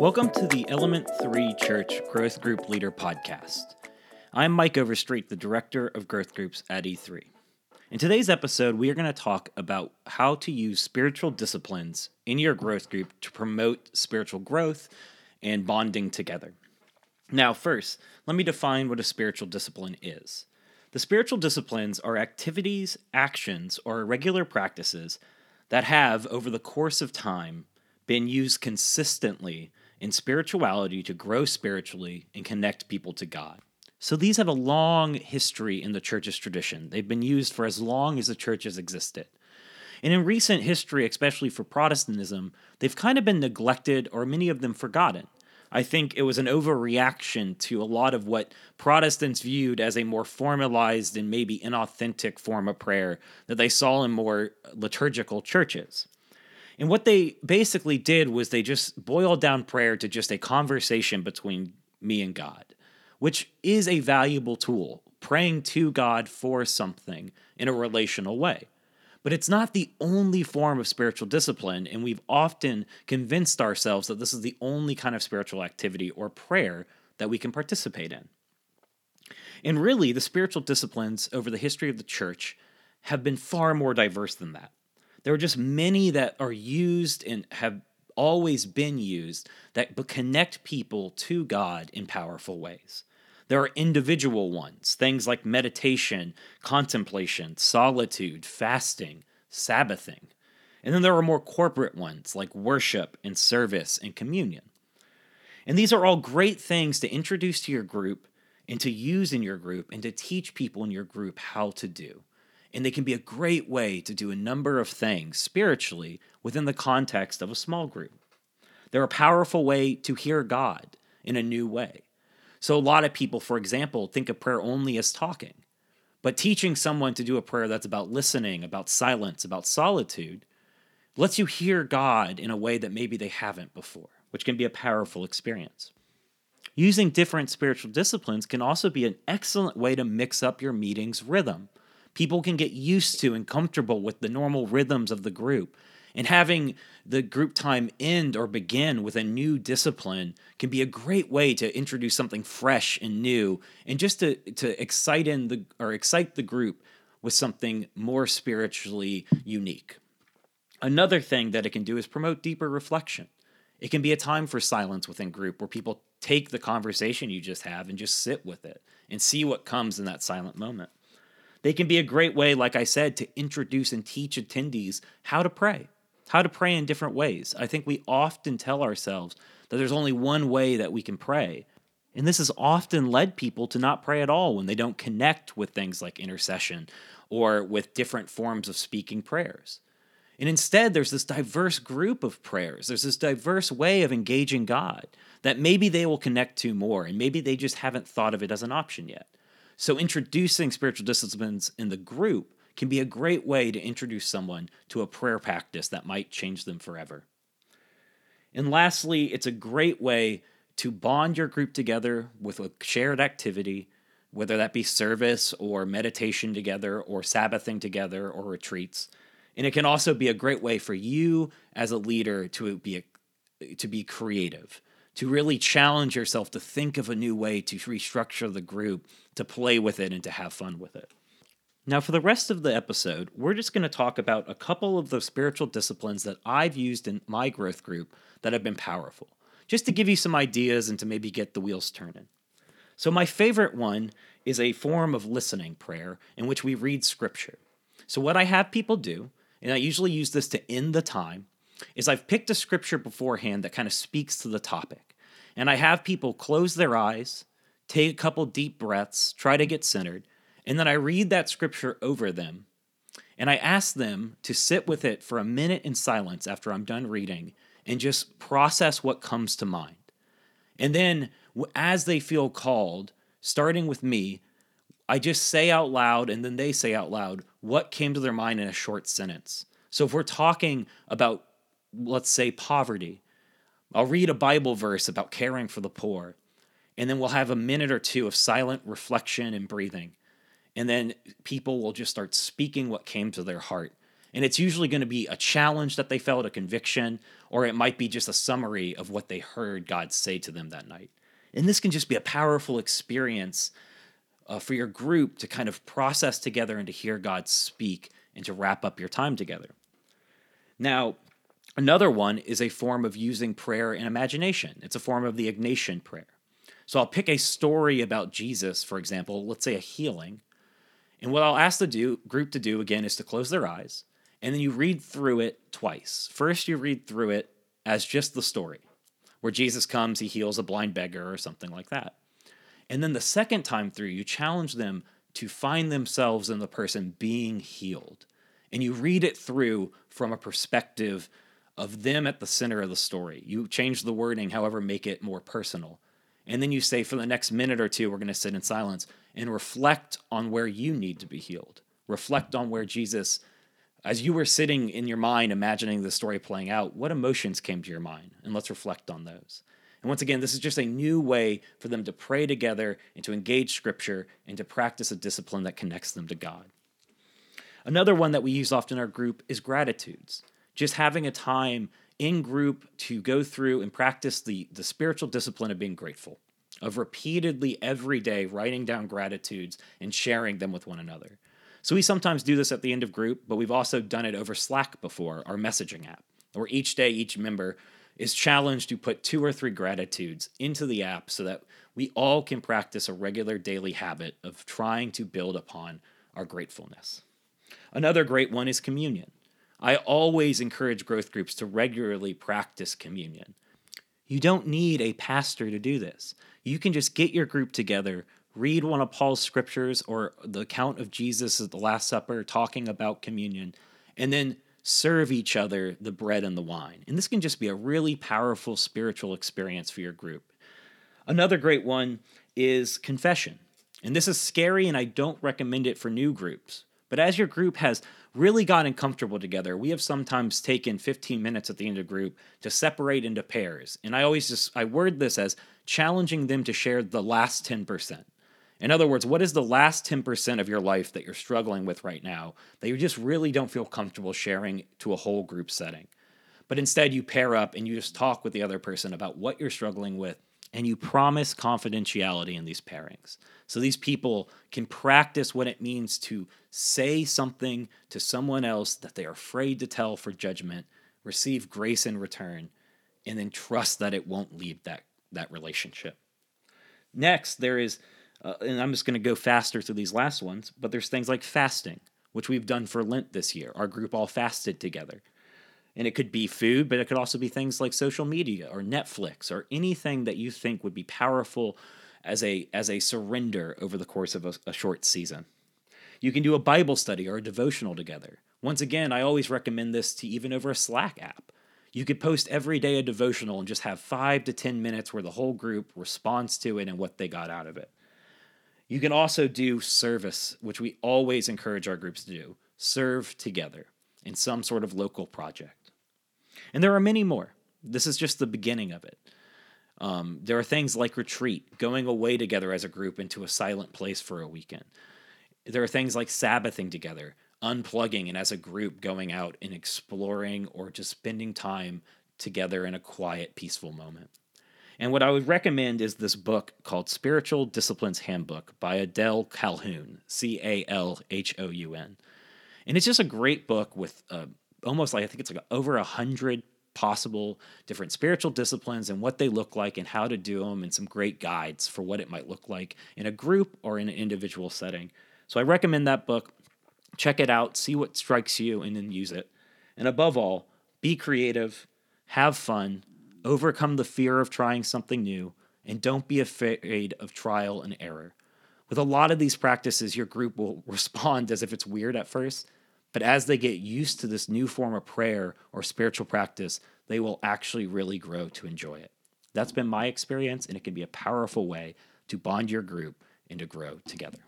Welcome to the Element 3 Church Growth Group Leader Podcast. I'm Mike Overstreet, the Director of Growth Groups at E3. In today's episode, we are going to talk about how to use spiritual disciplines in your growth group to promote spiritual growth and bonding together. Now, first, let me define what a spiritual discipline is. The spiritual disciplines are activities, actions, or regular practices that have, over the course of time, been used consistently in spirituality to grow spiritually and connect people to God. So these have a long history in the church's tradition. They've been used for as long as the church has existed. And in recent history, especially for Protestantism, they've kind of been neglected or many of them forgotten. I think it was an overreaction to a lot of what Protestants viewed as a more formalized and maybe inauthentic form of prayer that they saw in more liturgical churches. And what they basically did was they just boiled down prayer to just a conversation between me and God, which is a valuable tool, praying to God for something in a relational way. But it's not the only form of spiritual discipline, and we've often convinced ourselves that this is the only kind of spiritual activity or prayer that we can participate in. And really, the spiritual disciplines over the history of the church have been far more diverse than that. There are just many that are used and have always been used that connect people to God in powerful ways. There are individual ones, things like meditation, contemplation, solitude, fasting, Sabbathing. And then there are more corporate ones like worship and service and communion. And these are all great things to introduce to your group and to use in your group and to teach people in your group how to do and they can be a great way to do a number of things spiritually within the context of a small group. They're a powerful way to hear God in a new way. So, a lot of people, for example, think of prayer only as talking. But teaching someone to do a prayer that's about listening, about silence, about solitude, lets you hear God in a way that maybe they haven't before, which can be a powerful experience. Using different spiritual disciplines can also be an excellent way to mix up your meeting's rhythm people can get used to and comfortable with the normal rhythms of the group. And having the group time end or begin with a new discipline can be a great way to introduce something fresh and new and just to, to excite in the or excite the group with something more spiritually unique. Another thing that it can do is promote deeper reflection. It can be a time for silence within group where people take the conversation you just have and just sit with it and see what comes in that silent moment. They can be a great way, like I said, to introduce and teach attendees how to pray, how to pray in different ways. I think we often tell ourselves that there's only one way that we can pray. And this has often led people to not pray at all when they don't connect with things like intercession or with different forms of speaking prayers. And instead, there's this diverse group of prayers. There's this diverse way of engaging God that maybe they will connect to more, and maybe they just haven't thought of it as an option yet. So, introducing spiritual disciplines in the group can be a great way to introduce someone to a prayer practice that might change them forever. And lastly, it's a great way to bond your group together with a shared activity, whether that be service or meditation together or Sabbathing together or retreats. And it can also be a great way for you as a leader to be to be creative to really challenge yourself to think of a new way to restructure the group, to play with it, and to have fun with it. Now, for the rest of the episode, we're just going to talk about a couple of the spiritual disciplines that I've used in my growth group that have been powerful, just to give you some ideas and to maybe get the wheels turning. So, my favorite one is a form of listening prayer in which we read scripture. So, what I have people do, and I usually use this to end the time, is I've picked a scripture beforehand that kind of speaks to the topic. And I have people close their eyes, take a couple deep breaths, try to get centered, and then I read that scripture over them. And I ask them to sit with it for a minute in silence after I'm done reading and just process what comes to mind. And then, as they feel called, starting with me, I just say out loud and then they say out loud what came to their mind in a short sentence. So if we're talking about let's say, poverty. I'll read a Bible verse about caring for the poor, and then we'll have a minute or two of silent reflection and breathing. And then people will just start speaking what came to their heart. And it's usually going to be a challenge that they felt, a conviction, or it might be just a summary of what they heard God say to them that night. And this can just be a powerful experience uh, for your group to kind of process together and to hear God speak and to wrap up your time together. Now, another one is a form of using prayer and imagination. It's a form of the Ignatian prayer. So I'll pick a story about Jesus, for example, let's say a healing. And what I'll ask the do, group to do again is to close their eyes and then you read through it twice. First, you read through it as just the story, where Jesus comes, he heals a blind beggar or something like that. And then the second time through, you challenge them to find themselves in the person being healed. And you read it through from a perspective of them at the center of the story. You change the wording, however, make it more personal. And then you say, for the next minute or two, we're going to sit in silence and reflect on where you need to be healed. Reflect on where Jesus as you were sitting in your mind imagining the story playing out, what emotions came to your mind? And let's reflect on those. And once again, this is just a new way for them to pray together and to engage scripture and to practice a discipline that connects them to God. Another one that we use often in our group is gratitudes. Just having a time in group to go through and practice the, the spiritual discipline of being grateful, of repeatedly every day writing down gratitudes and sharing them with one another. So we sometimes do this at the end of group, but we've also done it over Slack before, our messaging app, where each day each member is challenged to put two or three gratitudes into the app so that we all can practice a regular daily habit of trying to build upon our gratefulness. Another great one is communion. I always encourage growth groups to regularly practice communion. You don't need a pastor to do this. You can just get your group together, read one of Paul's scriptures or the account of Jesus at the Last Supper talking about communion, and then serve each other the bread and the wine. And this can just be a really powerful spiritual experience for your group. Another great one is confession. And this is scary, and I don't recommend it for new groups. But as your group has really gotten comfortable together, we have sometimes taken 15 minutes at the end of the group to separate into pairs. And I always just I word this as challenging them to share the last 10%. In other words, what is the last 10% of your life that you're struggling with right now that you just really don't feel comfortable sharing to a whole group setting? But instead, you pair up and you just talk with the other person about what you're struggling with, and you promise confidentiality in these pairings. So these people can practice what it means to say something to someone else that they are afraid to tell for judgment, receive grace in return, and then trust that it won't leave that, that relationship. Next, there is uh, and I'm just going to go faster through these last ones, but there's things like fasting, which we've done for Lent this year. Our group all fasted together. And it could be food, but it could also be things like social media or Netflix or anything that you think would be powerful as a as a surrender over the course of a, a short season. You can do a Bible study or a devotional together. Once again, I always recommend this to even over a Slack app. You could post every day a devotional and just have five to 10 minutes where the whole group responds to it and what they got out of it. You can also do service, which we always encourage our groups to do serve together in some sort of local project. And there are many more. This is just the beginning of it. Um, there are things like retreat, going away together as a group into a silent place for a weekend. There are things like Sabbathing together, unplugging, and as a group going out and exploring or just spending time together in a quiet, peaceful moment. And what I would recommend is this book called Spiritual Disciplines Handbook by Adele Calhoun, C A L H O U N. And it's just a great book with uh, almost like I think it's like over a hundred possible different spiritual disciplines and what they look like and how to do them, and some great guides for what it might look like in a group or in an individual setting. So I recommend that book. Check it out, see what strikes you, and then use it. And above all, be creative, have fun, Overcome the fear of trying something new, and don't be afraid of trial and error. With a lot of these practices, your group will respond as if it's weird at first, but as they get used to this new form of prayer or spiritual practice, they will actually really grow to enjoy it. That's been my experience, and it can be a powerful way to bond your group and to grow together.